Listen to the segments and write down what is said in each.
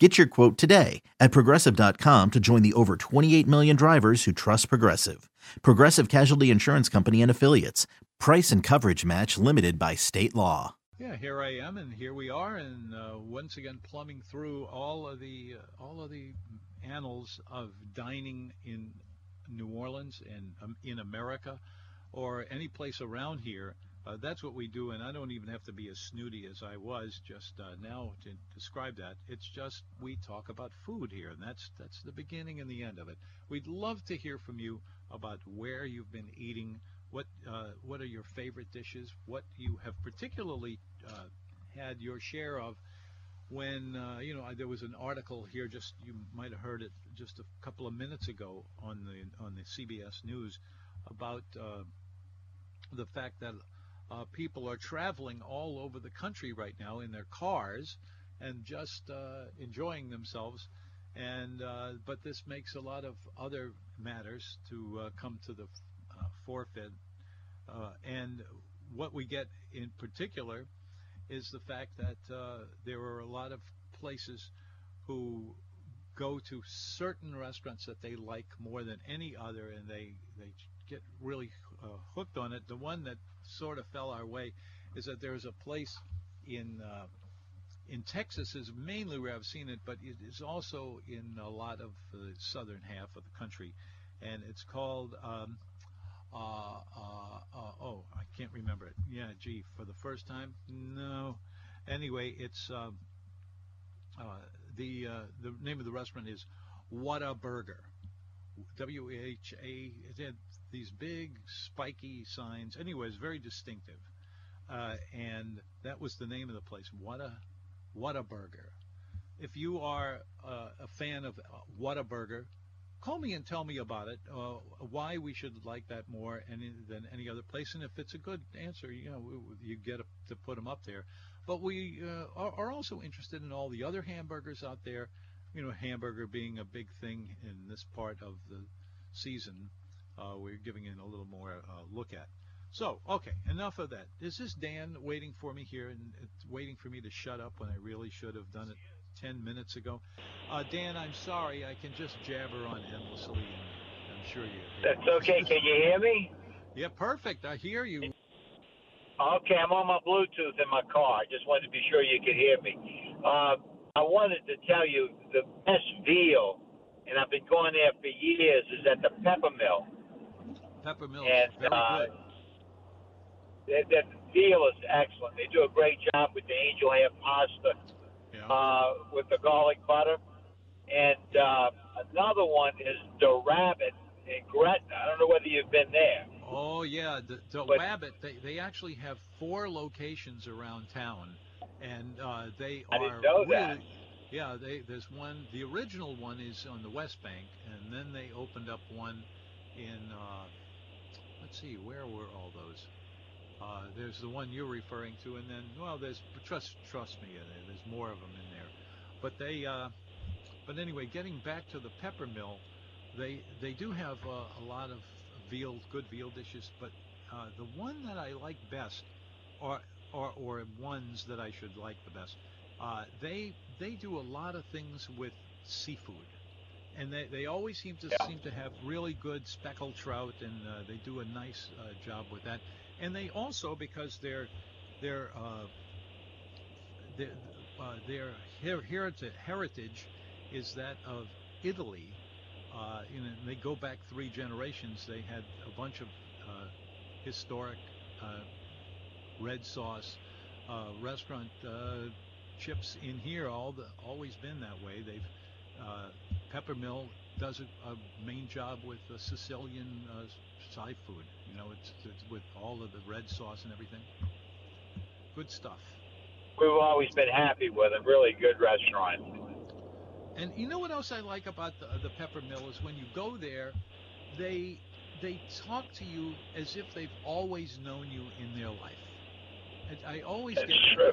Get your quote today at progressive.com to join the over 28 million drivers who trust Progressive. Progressive Casualty Insurance Company and Affiliates. Price and coverage match limited by state law. Yeah, here I am, and here we are, and uh, once again plumbing through all of the uh, all of the annals of dining in New Orleans and um, in America, or any place around here. Uh, that's what we do, and I don't even have to be as snooty as I was just uh, now to describe that. It's just we talk about food here, and that's that's the beginning and the end of it. We'd love to hear from you about where you've been eating, what uh, what are your favorite dishes, what you have particularly uh, had your share of. When uh, you know there was an article here, just you might have heard it just a couple of minutes ago on the on the CBS News about uh, the fact that uh, people are traveling all over the country right now in their cars and just uh, enjoying themselves. And uh, but this makes a lot of other matters to uh, come to the uh, forefront. Uh, and what we get in particular is the fact that there are a lot of places who go to certain restaurants that they like more than any other, and they they get really hooked on it. The one that sort of fell our way is that there's a place in uh, in Texas is mainly where I've seen it, but it is also in a lot of the southern half of the country, and it's called. Um, uh, uh, uh, oh, I can't remember it. Yeah, gee, for the first time, no. Anyway, it's um, uh, the uh, the name of the restaurant is Whataburger. W H A It had these big spiky signs. Anyways, very distinctive. Uh, and that was the name of the place. What a what a burger. If you are uh, a fan of uh, Whataburger, call me and tell me about it. Uh, why we should like that more than any other place. And if it's a good answer, you know, you get to put them up there. But we uh, are also interested in all the other hamburgers out there. You know, hamburger being a big thing in this part of the season uh, we're giving it a little more uh, look at. So, okay, enough of that. Is this Dan waiting for me here and waiting for me to shut up when I really should have done it 10 minutes ago? Uh, Dan, I'm sorry. I can just jabber on endlessly, and I'm sure you. That's okay. Can you hear me? Yeah, perfect. I hear you. Okay, I'm on my Bluetooth in my car. I just wanted to be sure you could hear me. Uh, I wanted to tell you the best veal, and I've been going there for years, is at the Peppermill. Peppermill and, very uh, good. That, that veal is excellent. They do a great job with the angel hair pasta Yeah. uh, with the garlic butter. And uh, another one is the rabbit in Gretna. I don't know whether you've been there. Oh yeah, the, the But- Wabbit. They they actually have four locations around town, and uh, they I are didn't know really. that. Yeah, they there's one. The original one is on the West Bank, and then they opened up one in. Uh, let's see, where were all those? Uh, there's the one you're referring to, and then well, there's trust trust me, there's more of them in there. But they, uh, but anyway, getting back to the pepper mill, they they do have uh, a lot of veal, good veal dishes. But uh, the one that I like best, or or or ones that I should like the best, uh, they they do a lot of things with seafood. And they, they always seem to Yeah. seem to have really good speckled trout, and uh, they do a nice uh, job with that. And they also, because their their uh, their, uh, their her- heritage, heritage is that of Italy. Uh, you know, and they go back three generations. They had a bunch of uh, historic uh, red sauce uh, restaurant uh, chips in here. All the always been that way. They've uh, Peppermill does a, a main job with uh, Sicilian uh, Thai food. You know, it's, it's with all of the red sauce and everything. Good stuff. We've always been happy with a Really good restaurant. And you know what else I like about the, the Pepper Mill is when you go there, they they talk to you as if they've always known you in their life. I always That's get. true.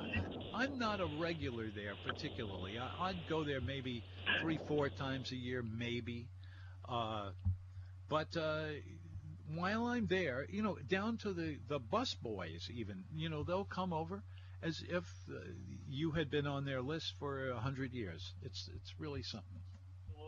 I'm not a regular there particularly. I, I'd go there maybe three, four times a year, maybe. Uh, but uh, while I'm there, you know, down to the the bus boys, even, you know, they'll come over as if uh, you had been on their list for a hundred years. It's it's really something.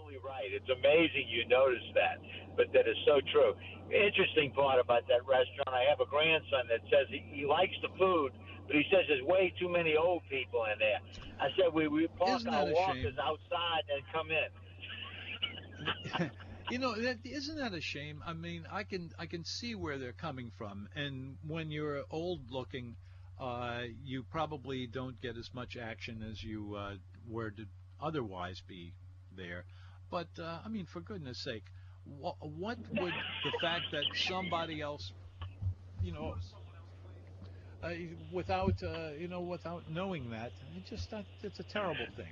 Absolutely right. It's amazing you notice that, but that is so true. Interesting part about that restaurant, I have a grandson that says he, he likes the food, but he says there's way too many old people in there. I said we we park Isn't our walkers outside and come in. you know, that, isn't that a shame? I mean, I can I can see where they're coming from, and when you're old looking, uh, you probably don't get as much action as you uh, were to otherwise be there. But uh, I mean, for goodness sake, what, what would the fact that somebody else, you know, uh, without uh, you know, without knowing that, it just that, it's a terrible thing.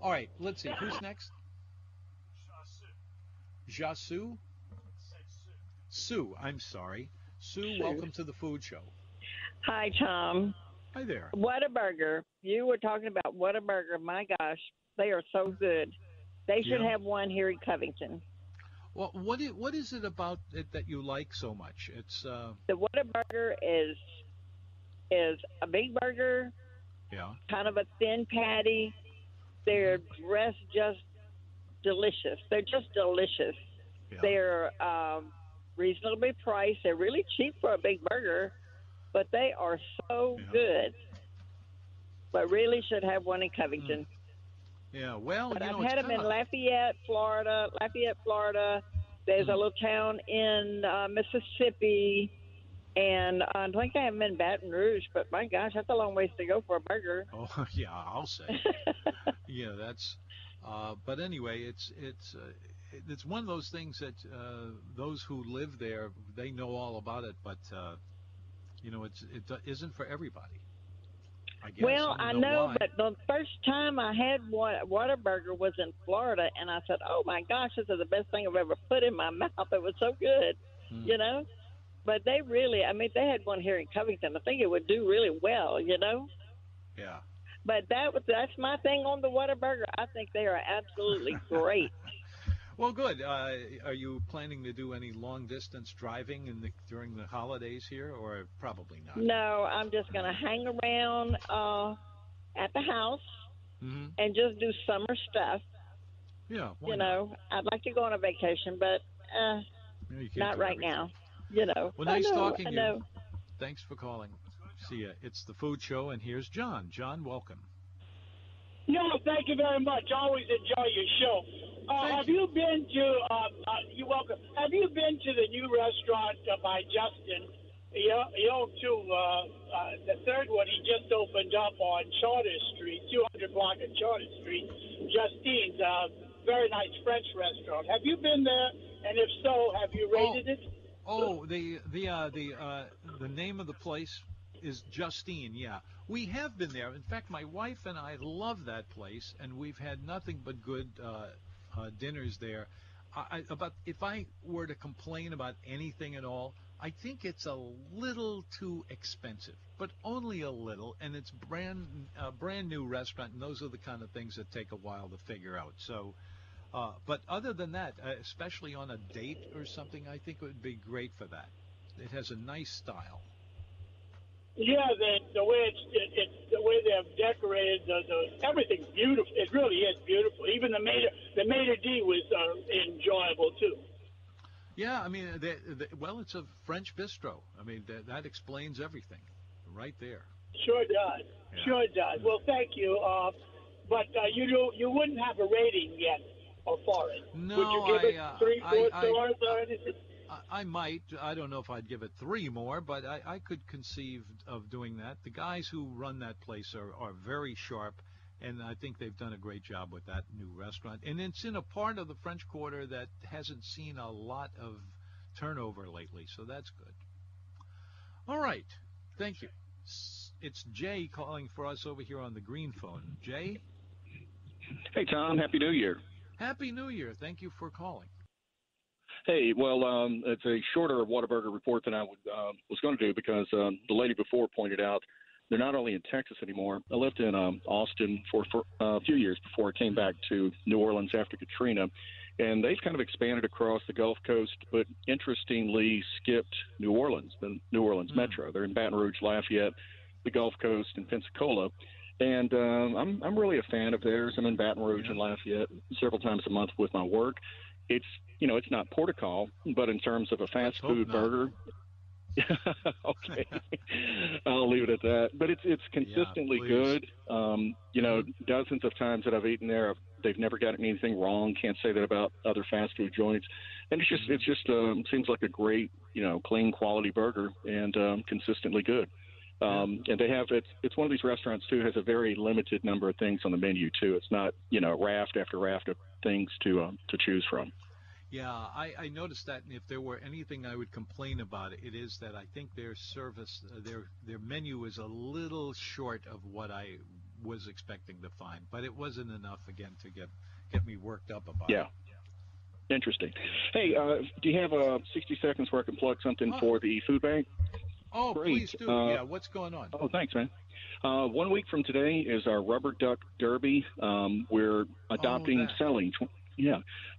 All right, let's see who's next. Jasu? Sue, I'm sorry. Sue, welcome to the food show. Hi, Tom. Hi there. What a burger. You were talking about what a burger. My gosh, they are so good. They should Yeah. have one here in Covington. Well, what is, what is it about it that you like so much? It's uh, The Whataburger is is a big burger, yeah, kind of a thin patty. Their dressed just delicious. They're just delicious. yeah. They're um, reasonably priced. They're really cheap for a big burger, but they are so Yeah. good. But really should have one in Covington. Yeah. Well, But I've it's had them in Lafayette, Florida. Lafayette, Florida. There's a Mhm. little town in uh, Mississippi, and uh, I think I have them in Baton Rouge. But my gosh, that's a long ways to go for a burger. Oh, yeah, I'll say. yeah, that's. Uh, but anyway, it's it's uh, it's one of those things that uh, those who live there they know all about it, but uh, you know, it's it isn't for everybody. I guess. well, I, I don't know, but the first time I had one Whataburger was in Florida, and I said, "Oh my gosh, this is the best thing I've ever put in my mouth." It was so good, Hmm. you know. But they really, I mean, they had one here in Covington. I think it would do really well, you know. yeah. But that was that's my thing on the Whataburger. I think they are absolutely great. Well, good. Uh, are you planning to do any long distance driving in the during the holidays here, or probably not? no, I'm just gonna hang around uh, at the house hmm and just do summer stuff. Yeah. why you not? know, I'd like to go on a vacation, but uh, Yeah, can't right everything. now. You know. Well, nice know, talking to you. Thanks for calling. See ya. It's the food show, and here's John. John, welcome. No, thank you very much. Always enjoy your show. Uh, have you been to? Uh, uh, you're welcome. Have you been to the new restaurant uh, by Justin? He, o- he owned. Uh, uh, the third one he just opened up on Chartres Street, 200 block of Chartres Street. Justine's, uh, very nice French restaurant. Have you been there? And if so, have you rated it? Oh, the the uh, the uh, the name of the place is Justine. Yeah, we have been there. In fact, my wife and I love that place, and we've had nothing but good uh, uh, dinners there. I, about if I were to complain about anything at all, I think it's a little too expensive, but only a little, and it's brand a brand new restaurant, and those are the kind of things that take a while to figure out. So. Uh, but other than that, uh, especially on a date or something, I think it would be great for that. It has a nice style. Yeah, the the way it's it, it's the way they've decorated the, the everything's beautiful. It really is beautiful. Even the mater the mater d was uh, enjoyable too. Yeah, I mean, the, the, well, it's a French bistro. I mean, that, that explains everything, right there. Sure does. Yeah. Sure does. Well, thank you. Uh, but uh, you do, you wouldn't have a rating yet for it. No, Would you give I, it uh, three, I- four I- stars or anything? I, I might. I don't know if I'd give it three more, but I, I could conceive of doing that. The guys who run that place are, are very sharp, and I think they've done a great job with that new restaurant. And it's in a part of the French Quarter that hasn't seen a lot of turnover lately, so that's good. All right. Thank you. It's Jay calling for us over here on the green phone. Jay, Hey, Tom. Happy New Year. Happy New Year. Thank you for calling. Hey, well, um, it's a shorter Whataburger report than I would, uh, was going to do because um, the lady before pointed out they're not only in Texas anymore. I lived in um, Austin for, for uh, a few years before I came back to New Orleans after Katrina, and they've kind of expanded across the Gulf Coast, but interestingly skipped New Orleans, the New Orleans mm. metro. They're in Baton Rouge, Lafayette, the Gulf Coast, and Pensacola. And um, I'm I'm really a fan of theirs. I'm in Baton Rouge and Lafayette several times a month with my work. It's you know it's not portical, but in terms of a fast food burger, okay, I'll leave it at that. But it's it's consistently yeah, good. Um, you know, mm-hmm. dozens of times that I've eaten there, they've never gotten anything wrong. Can't say that about other fast food joints. And it's just mm-hmm. it's just um, seems like a great you know clean quality burger and um, consistently good. Um, and they have it's it's one of these restaurants too has a very limited number of things on the menu too. It's not you know raft after raft of things to um, to choose from. Yeah, I, I noticed that. And if there were anything I would complain about, it is that I think their service, uh, their their menu is a little short of what I was expecting to find. But it wasn't enough again to get get me worked up about yeah. it. Yeah. Interesting. Hey, uh, do you have uh, 60 seconds where I can plug something oh. for the food bank? Oh, Great. please do. Uh, yeah, what's going on? Oh, thanks, man. Uh, one week from today is our rubber duck derby. Um, we're adopting oh, selling. Tw- yeah,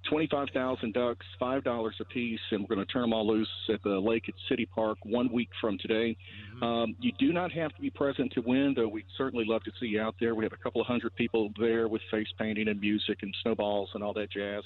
twenty-five thousand ducks, five dollars a piece, and we're going to turn them all loose at the lake at City Park one week from today. Mm-hmm. Um, you do not have to be present to win, though. We'd certainly love to see you out there. We have a couple of hundred people there with face painting and music and snowballs and all that jazz.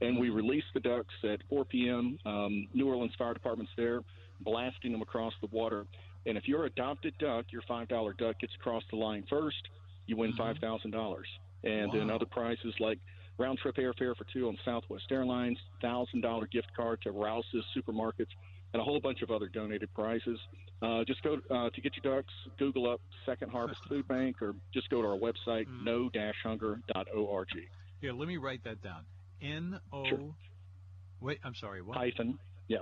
And we release the ducks at 4 p.m. Um, New Orleans Fire Department's there blasting them across the water. And if your adopted duck, your five dollar duck gets across the line first, you win mm-hmm. five thousand dollars. And wow. then other prizes like round trip airfare for two on Southwest Airlines, thousand dollar gift card to Rouse's supermarkets, and a whole bunch of other donated prizes. Uh, just go uh, to get your ducks. Google up Second Harvest Food Bank, or just go to our website mm. no-hunger.org. Here, let me write that down. N O. Sure. Wait, I'm sorry. What? Hyphen. Yeah.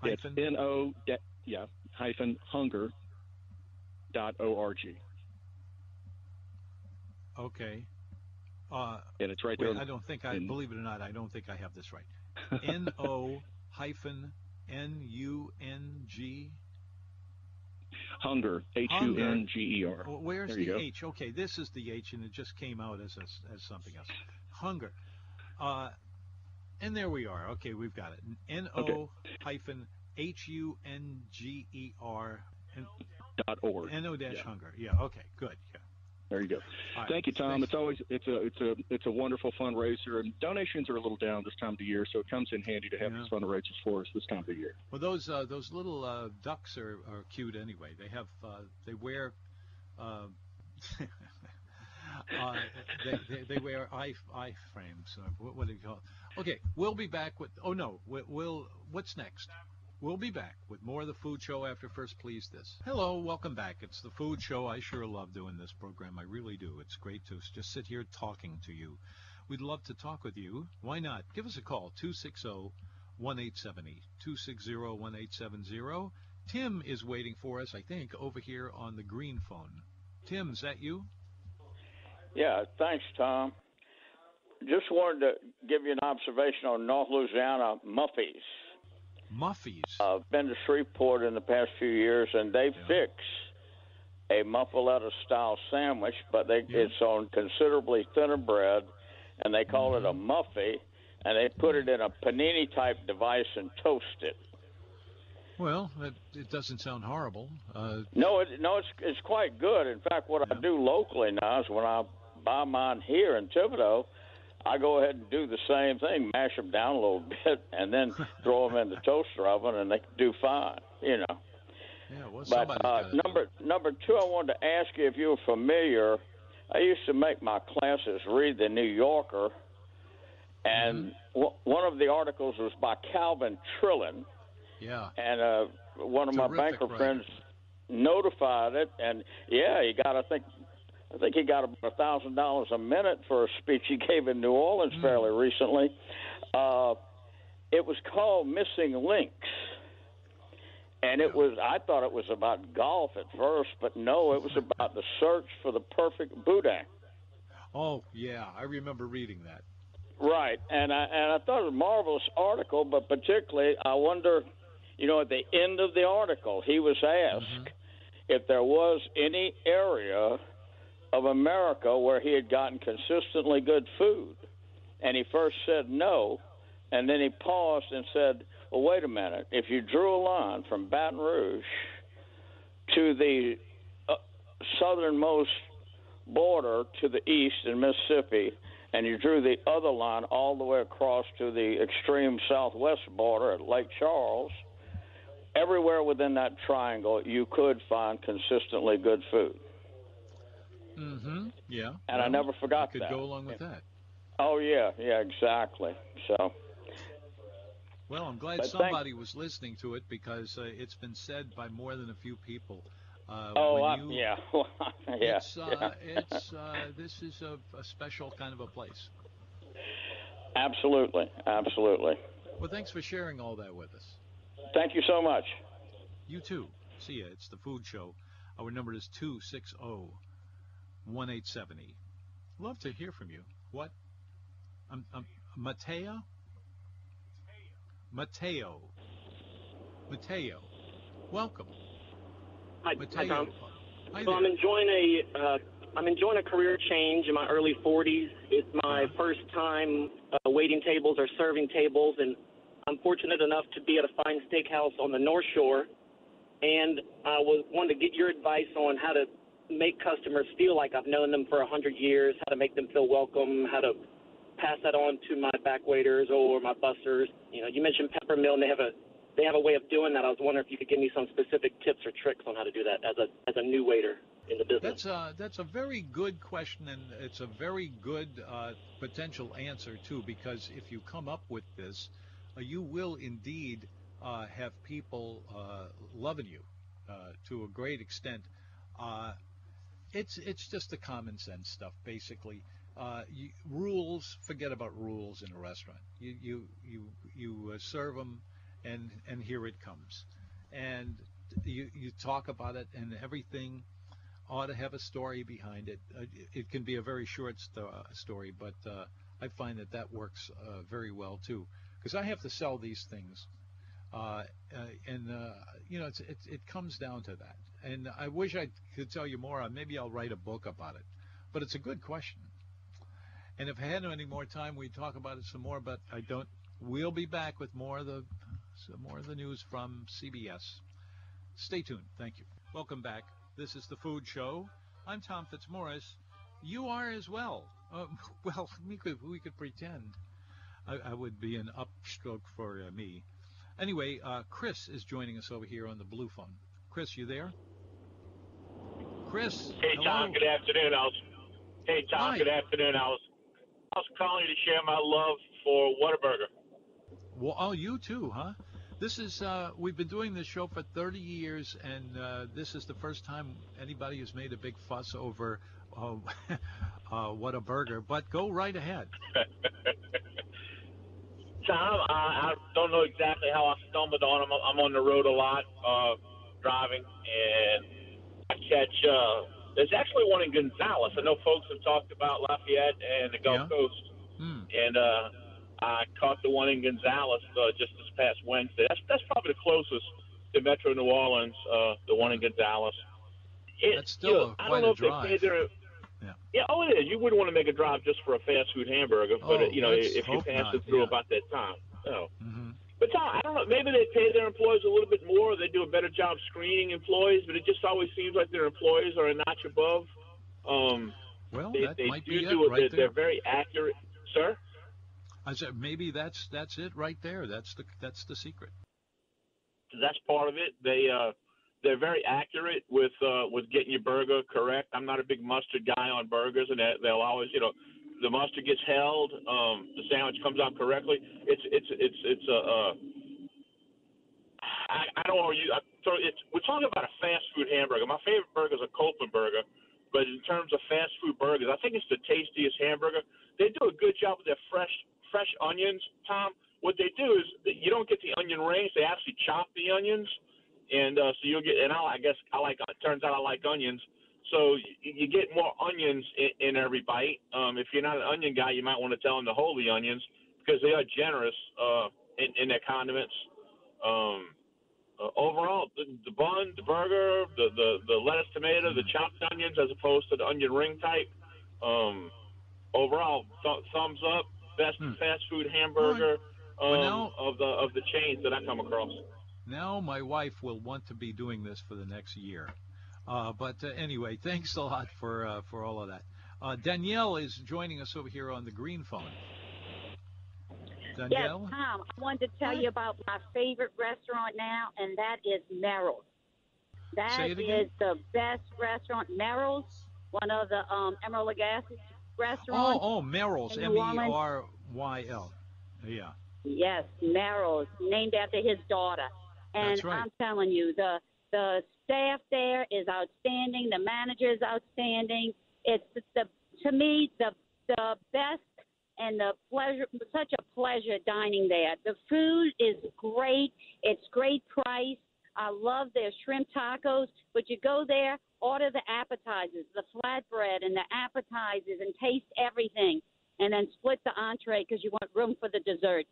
Hyphen? It's N O, yeah, hyphen hunger dot O R G. Okay. Uh, and it's right wait, there. I don't think I, in, believe it or not, I don't think I have this right. N O hyphen N U N G. Hunger, H U N G E R. Where's the H? Okay, this is the H, and it just came out as a, as something else. Hunger. Uh, and there we are. Okay, we've got it. N O hyphen H U N G E R dot org. N O dash hunger. Yeah. Okay. Good. Yeah. There you go. Right. Thank you, Tom. Thanks. It's always it's a it's a it's a wonderful fundraiser, and donations are a little down this time of the year, so it comes in handy to have yeah. these fundraisers for us this time of the year. Well, those uh, those little uh, ducks are, are cute anyway. They have uh, they wear. Uh, uh, they, they, they, wear eye eye frames. What, what, do you call it? Okay, we'll be back with. Oh no, we'll. What's next? We'll be back with more of the Food Show after First Please This. Hello, welcome back. It's the Food Show. I sure love doing this program. I really do. It's great to just sit here talking to you. We'd love to talk with you. Why not? Give us a call, 260 1870. 260 1870. Tim is waiting for us, I think, over here on the green phone. Tim, is that you? Yeah, thanks, Tom. Just wanted to give you an observation on North Louisiana Muffy's. Muffy's. I've been to Shreveport in the past few years, and they yeah. fix a muffaletta style sandwich, but they yeah. it's on considerably thinner bread, and they call mm-hmm. it a mm-hmm. muffy, and they put it in a panini type device and toast it. Well, it, it doesn't sound horrible. Uh, no, it, no, it's it's quite good. In fact, what yeah. I do locally now is when I buy mine here in Thibodaux, I go ahead and do the same thing, mash them down a little bit, and then throw them in the toaster oven, and they do fine. You know. Yeah, well, but uh, number number two, I wanted to ask you if you were familiar. I used to make my classes read the New Yorker, and mm-hmm. w- one of the articles was by Calvin Trillin. Yeah. And uh, one of Terrific my banker writer. friends notified it, and yeah, he got I think I think he got about a thousand dollars a minute for a speech he gave in New Orleans mm. fairly recently. Uh, it was called Missing Links, and it was. I thought it was about golf at first, but no, it was about the search for the perfect boudin. Oh yeah, I remember reading that. Right, and I and I thought it was a marvelous article, but particularly I wonder, you know, at the end of the article, he was asked mm-hmm. if there was any area of America where he had gotten consistently good food, and he first said no, and then he paused and said, "Well, wait a minute. If you drew a line from Baton Rouge to the uh, southernmost border to the east in Mississippi." and you drew the other line all the way across to the extreme southwest border at Lake Charles, everywhere within that triangle you could find consistently good food. Mm-hmm. Yeah. And well, I never forgot could that. Could go along with that. Oh yeah, yeah, exactly. So. Well, I'm glad somebody was listening to it because uh, it's been said by more than a few people uh, oh, you, yeah, yeah. It's, uh, yeah. it's uh, this is a, a, special kind of a place. Absolutely, absolutely. Well, thanks for sharing all that with us. Thank you so much. You too. See ya. It's the Food Show. Our number is two six zero oh one eight seventy. Love to hear from you. What? I'm, I'm Mateo. Mateo. Mateo. Welcome. Hi, hi Tom. Hi so I'm enjoying a uh, I'm enjoying a career change in my early 40s. It's my uh-huh. first time uh, waiting tables or serving tables, and I'm fortunate enough to be at a fine steakhouse on the North Shore. And I was wanted to get your advice on how to make customers feel like I've known them for a hundred years, how to make them feel welcome, how to pass that on to my back waiters or my busters. You know, you mentioned Peppermill, and they have a they have a way of doing that. I was wondering if you could give me some specific tips or tricks on how to do that as a as a new waiter in the business. That's a that's a very good question, and it's a very good uh, potential answer too. Because if you come up with this, uh, you will indeed uh, have people uh, loving you uh, to a great extent. Uh, it's it's just the common sense stuff, basically. You, rules, forget about rules in a restaurant. You you you you serve them and and here it comes. And you you talk about it, and everything ought to have a story behind it. Uh, it can be a very short sto- uh, story, but uh, I find that that works uh, very well too, because I have to sell these things, uh, uh, and you know, it's, it it comes down to that. And I wish I could tell you more. Maybe I'll write a book about it, but it's a good question. And if I had any more time, we'd talk about it some more. But I don't. We'll be back with more of the some more of the news from CBS. Stay tuned. Thank you. Welcome back. This is the Food Show. I'm Tom Fitzmaurice. You are as well. Uh, well, we could, we could pretend. I, I would be an upstroke for uh, me. Anyway, uh, Chris is joining us over here on the blue phone. Chris, you there? Chris. Hey hello. Tom. Good afternoon. I was. Hey Tom. Hi. Good afternoon. I was. I was calling you to share my love for Whataburger. Well, oh, you too, huh? This is uh, we've been doing this show for 30 years, and uh, this is the first time anybody has made a big fuss over uh, uh Whataburger. But go right ahead. Tom, I, I don't know exactly how I stumbled on them. I'm on the road a lot, uh, driving, and I catch. Uh, there's actually one in Gonzales. I know folks have talked about Lafayette and the Gulf yeah. Coast, hmm. and uh, I caught the one in Gonzales uh, just this past Wednesday. That's that's probably the closest to Metro New Orleans. Uh, the one in Gonzales. It, that's still you know, I don't know if drive. they pay their. Yeah. yeah, oh it is. You wouldn't want to make a drive just for a fast food hamburger, but oh, you know if you pass not. it through yeah. about that time. Oh. Mm-hmm. But Tom, I don't know. Maybe they pay their employees a little bit more. They do a better job screening employees, but it just always seems like their employees are a notch above. Um, well, they, that they might do be do it right they're, there. they're very accurate, sir. I said maybe that's that's it right there. That's the that's the secret. That's part of it. They uh, they're very accurate with uh, with getting your burger correct. I'm not a big mustard guy on burgers, and they'll always you know the mustard gets held, um, the sandwich comes out correctly. It's it's it's it's a. Uh, I, I don't to use. I, so it's we're talking about a fast food hamburger. My favorite burger is a Copeland burger, but in terms of fast food burgers, I think it's the tastiest hamburger. They do a good job with their fresh fresh onions, Tom, what they do is you don't get the onion rings. They actually chop the onions, and uh, so you'll get. And I, I guess I like. It turns out I like onions, So you, you get more onions in, in every bite. Um, if you're not an onion guy, you might want to tell them to hold the onions because they are generous uh, in, in their condiments. Um, uh, overall, the, the bun, the burger, the, the, the lettuce, tomato, the chopped onions, as opposed to the onion ring type. Um, overall, th- thumbs up. Best hmm. fast food hamburger um, well, now, of the of the chains that I come across. Now my wife will want to be doing this for the next year. Uh, but uh, anyway, thanks a lot for uh, for all of that. Uh, Danielle is joining us over here on the green phone. Danielle? Yes, Tom. I wanted to tell you about my favorite restaurant now, and that is Meril's. That is the best restaurant. Meril's, one of the um, Emeril Lagasse restaurants. Oh, oh, Meril's, M E R Y L. Yeah. Yes, Meril's, named after his daughter. And right. I'm telling you, the the staff there is outstanding. The manager is outstanding. It's the to me the the best and the pleasure, such a pleasure dining there. The food is great. It's great price. I love their shrimp tacos, but you go there, order the appetizers, the flatbread, and the appetizers, and taste everything, and then split the entree because you want room for the dessert.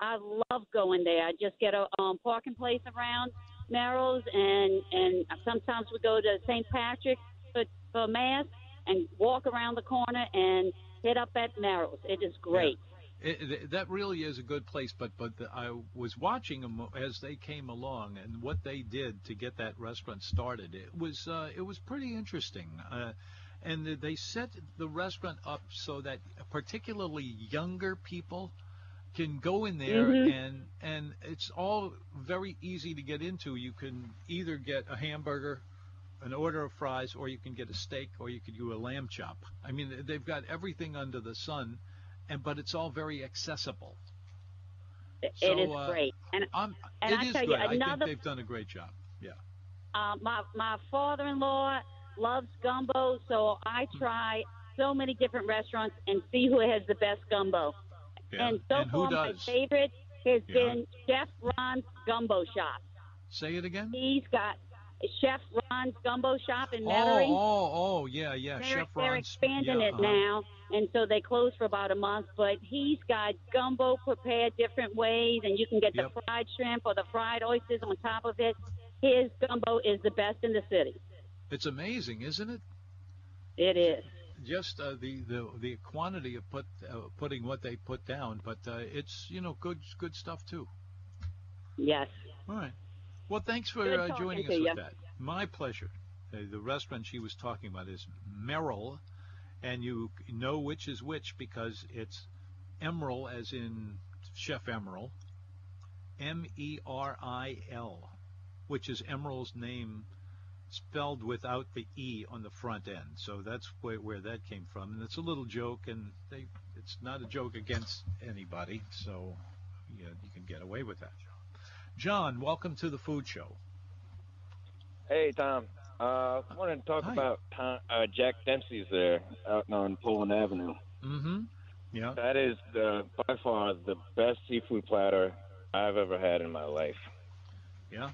I love going there. I just get a um, parking place around Meril's, and and sometimes we go to St. Patrick's for, for mass and walk around the corner and hit up at Meril's. It is great. Yeah. It, that really is a good place, but but the, I was watching them as they came along and what they did to get that restaurant started. It was uh, it was pretty interesting, uh, and they set the restaurant up so that particularly younger people can go in there mm-hmm. and and it's all very easy to get into. You can either get a hamburger an order of fries, or you can get a steak, or you could do a lamb chop. I mean, they've got everything under the sun, and but it's all very accessible. It so, is uh, great, and, I'm, and it I is tell good. you I another. think they've done a great job. Yeah. Uh, my my father-in-law loves gumbo, so I Hmm. try so many different restaurants and see who has the best gumbo. Yeah. And so and who far, does? my favorite has Yeah. been Chef Ron's Gumbo Stop. Say it again. He's got Chef Ron's Gumbo Stop in Oh, Metairie. oh, oh, yeah, yeah. They're, Chef they're Ron's. expanding yeah, it uh-huh. now, and so they closed for about a month. But he's got gumbo prepared different ways, and you can get Yep. the fried shrimp or the fried oysters on top of it. His gumbo is the best in the city. It's amazing, isn't it? It is. Just uh, the, the the quantity of put uh, putting what they put down, but uh, it's you know good good stuff too. Yes. All right. Well, thanks for uh, joining us with ya. that. My pleasure. Uh, the restaurant she was talking about is Meril, and you know which is which because it's Emeril, as in Chef Emeril, M E R I L, which is Emeril's name spelled without the E on the front end. So that's where, where that came from. And it's a little joke, and they, it's not a joke against anybody, so yeah, you can get away with that. John, welcome to the food show. Hey, Tom. Uh, I wanted to talk Hi. about Tom, uh, Jack Dempsey's there out on Poland Avenue. Mm-hmm. Yeah. That is the, by far the best seafood platter I've ever had in my life. Yeah.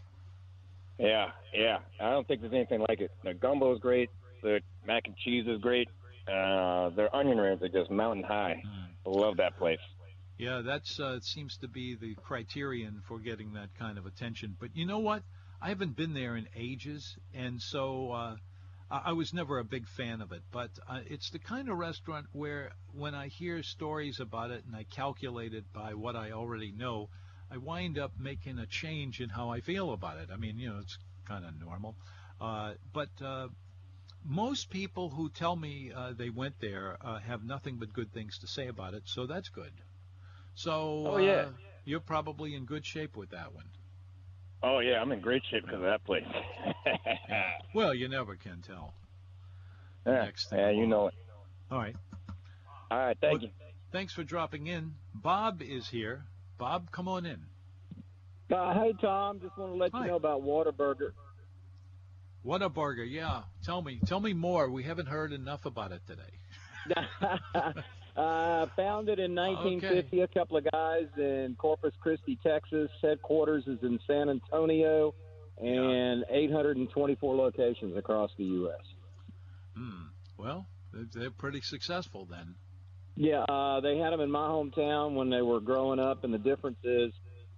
Yeah, yeah. I don't think there's anything like it. Their gumbo is great. Their mac and cheese is great. Uh, their onion rings are just mountain high. I love that place. Yeah, that's uh, seems to be the criterion for getting that kind of attention. But you know what? I haven't been there in ages, and so uh, I I was never a big fan of it. But uh, it's the kind of restaurant where, when I hear stories about it and I calculate it by what I already know, I wind up making a change in how I feel about it. I mean, you know, it's kind of normal. Uh, but uh, most people who tell me uh, they went there uh, have nothing but good things to say about it, so that's good. So Oh, yeah. uh, you're probably in good shape with that one. Oh yeah, I'm in great shape because of that place. Well, you never can tell. yeah, Next yeah, you know it. All right. All right, thank Well, you. Thanks for dropping in. Bob is here. Bob, come on in. Uh, hey Tom, just want to let Hi. you know about Whataburger. What a burger! Yeah, tell me, tell me more. We haven't heard enough about it today. uh, founded in 1950, a couple of guys in Corpus Christi, Texas. Headquarters is in San Antonio, and 824 locations across the U.S. Hmm. Well, they're pretty successful then. Yeah, uh, they had them in my hometown when they were growing up, and the difference is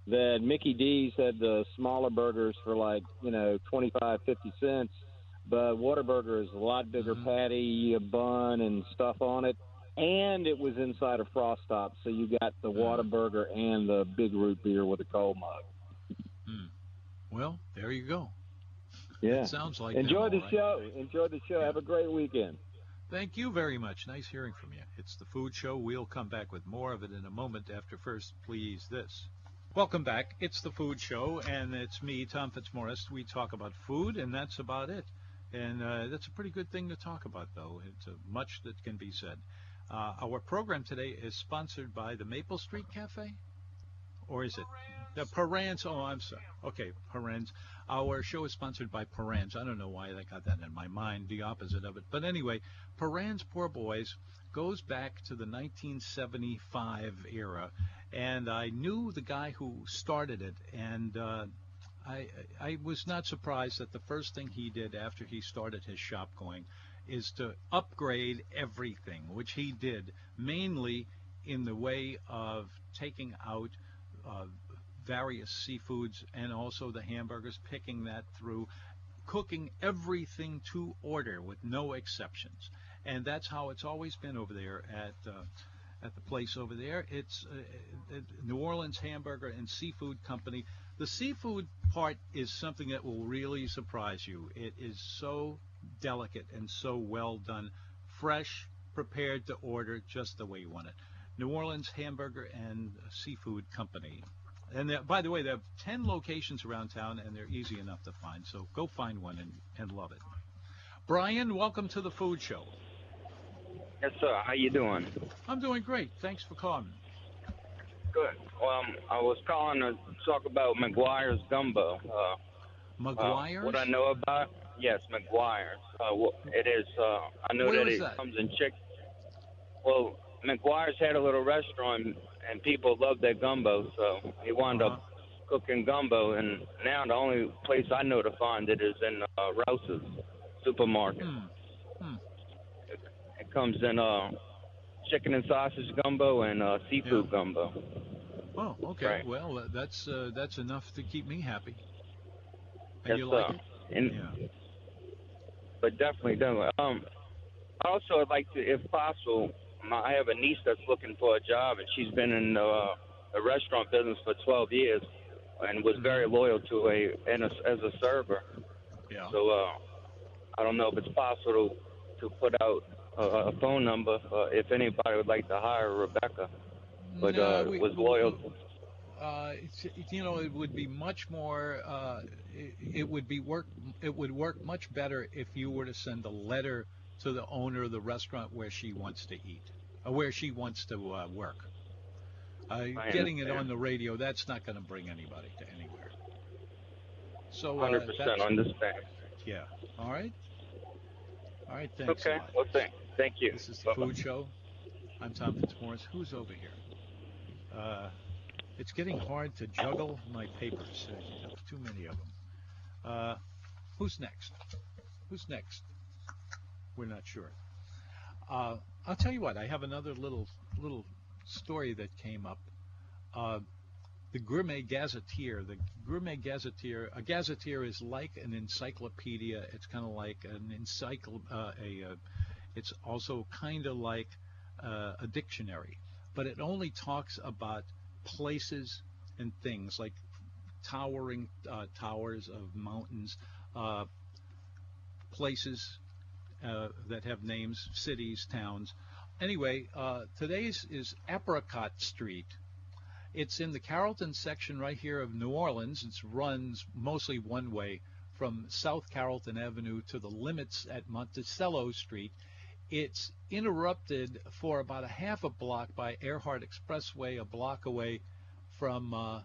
that Mickey D's had the smaller burgers for like you know twenty five, fifty cents, but Whataburger is a lot bigger mm-hmm. patty, a bun, and stuff on it, and it was inside a frost top, so you got the mm-hmm. Whataburger and the big root beer with a cold mug. Hmm. Well, there you go. Yeah, it sounds like enjoy the right? show. Enjoy the show. Yeah. Have a great weekend. Thank you very much. Nice hearing from you. It's the Food Show. We'll come back with more of it in a moment after first, please, this. Welcome back. It's the Food Show, and it's me, Tom Fitzmaurice. We talk about food, and that's about it. And uh, that's a pretty good thing to talk about, though. It's uh, much that can be said. Uh, our program today is sponsored by the Maple Street Cafe, or is it the Parran's? Oh, I'm sorry. Okay, Parran's. Our show is sponsored by Parran's. I don't know why I got that in my mind, the opposite of it. But anyway, Parran's Poor Boys goes back to the 1975 era, and I knew the guy who started it, and uh, I, I was not surprised that the first thing he did after he started his shop going is to upgrade everything, which he did mainly in the way of taking out uh, various seafoods and also the hamburgers, picking that through, cooking everything to order with no exceptions. And that's how it's always been over there at uh, at the place over there. It's uh, uh, New Orleans Hamburger and Seafood Company. The seafood part is something that will really surprise you. It is so delicate and so well done, fresh, prepared to order just the way you want it. New Orleans Hamburger and Seafood Company. And by the way, they have 10 locations around town, and they're easy enough to find. So go find one and, and love it. Brian, welcome to the Food Show. Yes, sir. How you doing? I'm doing great. Thanks for calling. Good. Well, um, I was calling to talk about McGuire's gumbo. Uh, McGuire's? Uh, what I know about? Yes, McGuire's. Uh, it is. Uh, I know Where that it that? comes in chick. Well, McGuire's had a little restaurant, and people love their gumbo, so he wound Uh-huh. up cooking gumbo. And now the only place I know to find it is in uh, Rouse's supermarket. Hmm. Hmm. It, it comes in uh, chicken and sausage gumbo and uh, seafood gumbo. Oh, okay. Right. Well, uh, that's uh, that's enough to keep me happy. And Yes, you like sir. it? And, Yeah. But definitely, definitely. Um, also, I'd like to, if possible, my, I have a niece that's looking for a job, and she's been in uh, the restaurant business for 12 years, and was very loyal to a and a, as a server. Yeah. So uh, I don't know if it's possible to put out a, a phone number uh, if anybody would like to hire Rebecca, but No, uh, we- was we- loyal. uh, it's, you know, it would be much more. Uh, it, it would be work. It would work much better if you were to send a letter to the owner of the restaurant where she wants to eat, or where she wants to uh, work. Uh, getting it on the radio, that's not going to bring anybody to anywhere. So, uh, Hundred percent that's- understand. Yeah. All right. All right. Thanks. Okay. Well, thank, thank you. This is the Food Show. I'm Tom Fitzmaurice. Who's over here? Uh, it's getting hard to juggle my papers. I have too many of them. Uh, who's next? Who's next? We're not sure. Uh, I'll tell you what. I have another little little story that came up. Uh, the Gourmet Gazetteer. The Gourmet Gazetteer. A gazetteer is like an encyclopedia. It's kind of like an encycl. Uh, a. Uh, it's also kind of like uh, a dictionary, but it only talks about places and things like towering uh, towers of mountains, places uh, that have names, cities, towns. Anyway, uh, today's is Apricot Street. It's in the Carrollton section right here of New Orleans. It runs mostly one way from South Carrollton Avenue to the limits at Monticello Street. It's interrupted for about a half a block by Earhart Expressway, a block away from uh,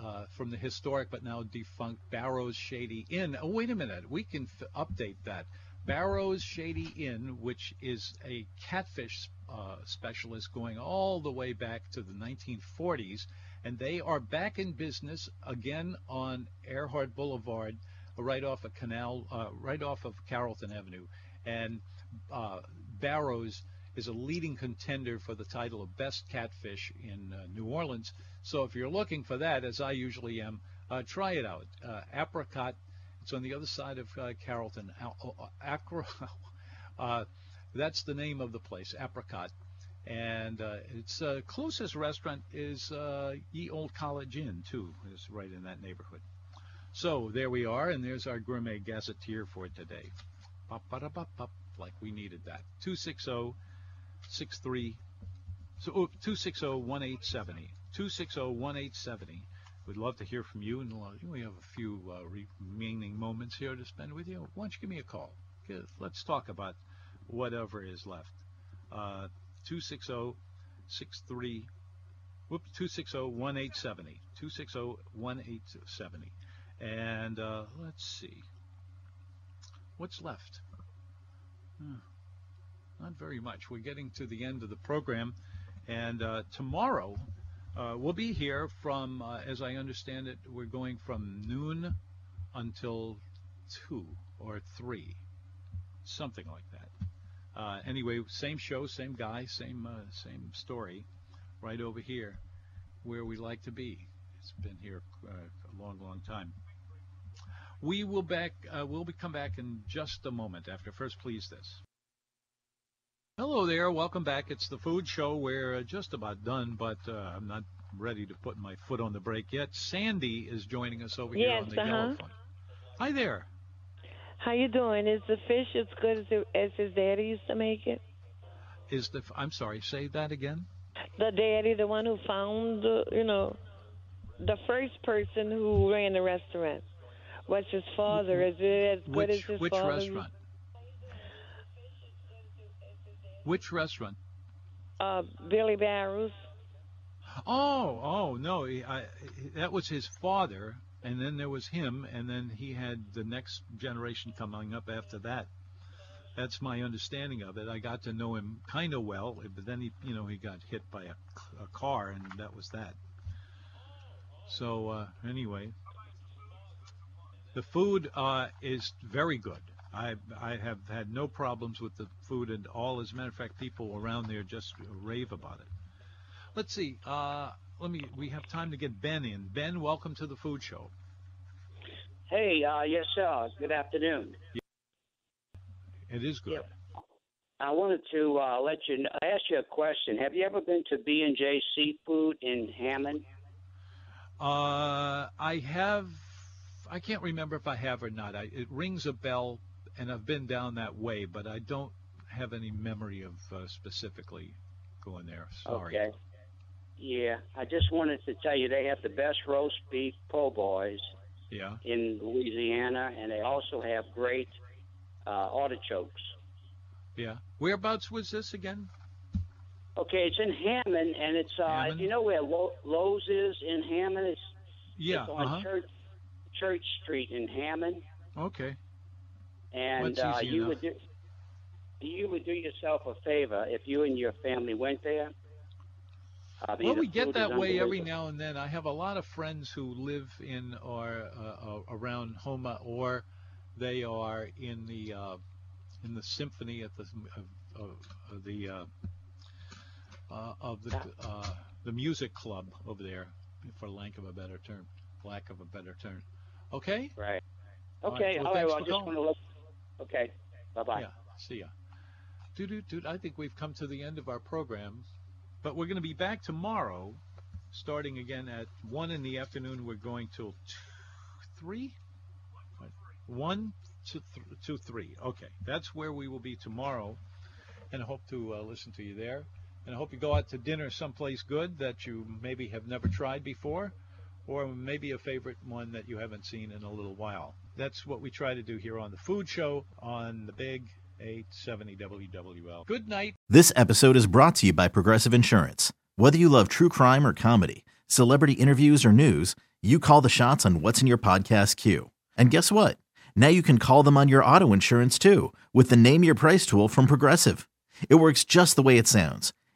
uh, from the historic but now defunct Barrows Shady Inn. Oh, wait a minute, we can f- update that. Barrows Shady Inn, which is a catfish uh, specialist going all the way back to the 1940s, and they are back in business again on Earhart Boulevard, right off a canal, uh, right off of Carrollton Avenue. and uh, Barrows is a leading contender for the title of best catfish in uh, New Orleans. So if you're looking for that, as I usually am, uh, try it out. Uh, apricot. It's on the other side of uh, Carrollton. Acro, uh, that's the name of the place, Apricot. And uh, its uh, closest restaurant is Ye Olde College Inn, too. It's right in that neighborhood. So there we are, and there's our gourmet gazetteer for today. Pop, pop, like we needed that. 260 63 so oh, 260 1870. 260 1870. We'd love to hear from you, and we have a few uh, remaining moments here to spend with you. Why don't you give me a call? Let's talk about whatever is left. Uh, 260 63 whoops 260 1870 260 1870 and uh, let's see what's left hmm. not very much we're getting to the end of the program and uh, tomorrow uh, we'll be here from, uh, as I understand it, we're going from noon until 2 or 3, something like that. Uh, anyway, same show, same guy, same uh, same story, right over here, where we like to be. It's been here uh, a long, long time. We will back. Uh, we'll be come back in just a moment. After first, please this. Hello there, welcome back. It's the food show. We're just about done, but uh, I'm not ready to put my foot on the brake yet. Sandy is joining us over yes, here on the uh-huh. yellow phone. Hi there. How you doing? Is the fish as good as, it, as his daddy used to make it? Is the I'm sorry, say that again. The daddy, the one who found, uh, you know, the first person who ran the restaurant. What's his father? Is it as which, good as his which father? restaurant? Which restaurant? Uh, Billy Barrows. Oh, oh no, he, I, that was his father, and then there was him, and then he had the next generation coming up after that. That's my understanding of it. I got to know him kind of well, but then he, you know, he got hit by a, a car, and that was that. So uh, anyway, the food uh, is very good. I I have had no problems with the food at all. As a matter of fact, people around there just rave about it. Let's see. Uh, let me. We have time to get Ben in. Ben, welcome to the food show. Hey, uh, yes, sir. Good afternoon. It is good. I wanted to uh, let you ask you a question. Have you ever been to B and J Seafood in Hammond? Uh, I have. I can't remember if I have or not. I, it rings a bell, and I've been down that way, but I don't have any memory of uh, specifically going there. Sorry. Okay. Yeah, I just wanted to tell you they have the best roast beef po' boys Yeah. in Louisiana, and they also have great uh, artichokes. Yeah. Whereabouts was this again? Okay, it's in Hammond, and it's uh, Hammond? you know where Lo- Lowe's is in Hammond. It's Yeah. it's on Uh-huh. Church Church Street in Hammond, Okay. And uh, you enough. would do you would do yourself a favor if you and your family went there. Uh, Well, we get that way every now and then. I have a lot of friends who live in or uh, uh, around Houma, or they are in the uh, in the symphony at the of, of, the uh, uh, of the uh, the music club over there, for lack of a better term. Lack of a better term. Okay. Right. All right, Okay. well, all right. Well, I just want to look. Okay. Bye bye. Yeah. See ya. Dude, dude, I think we've come to the end of our program, but we're going to be back tomorrow, starting again at one in the afternoon. We're going till two, three, one to th- to three. Okay, that's where we will be tomorrow, and I hope to uh, listen to you there. And I hope you go out to dinner someplace good that you maybe have never tried before, or maybe a favorite one that you haven't seen in a little while. That's what we try to do here on the Food Show on the Big 870 WWL. Good night. This episode is brought to you by Progressive Insurance. Whether you love true crime or comedy, celebrity interviews or news, you call the shots on what's in your podcast queue. And guess what? Now you can call them on your auto insurance too with the Name Your Price tool from Progressive. It works just the way it sounds.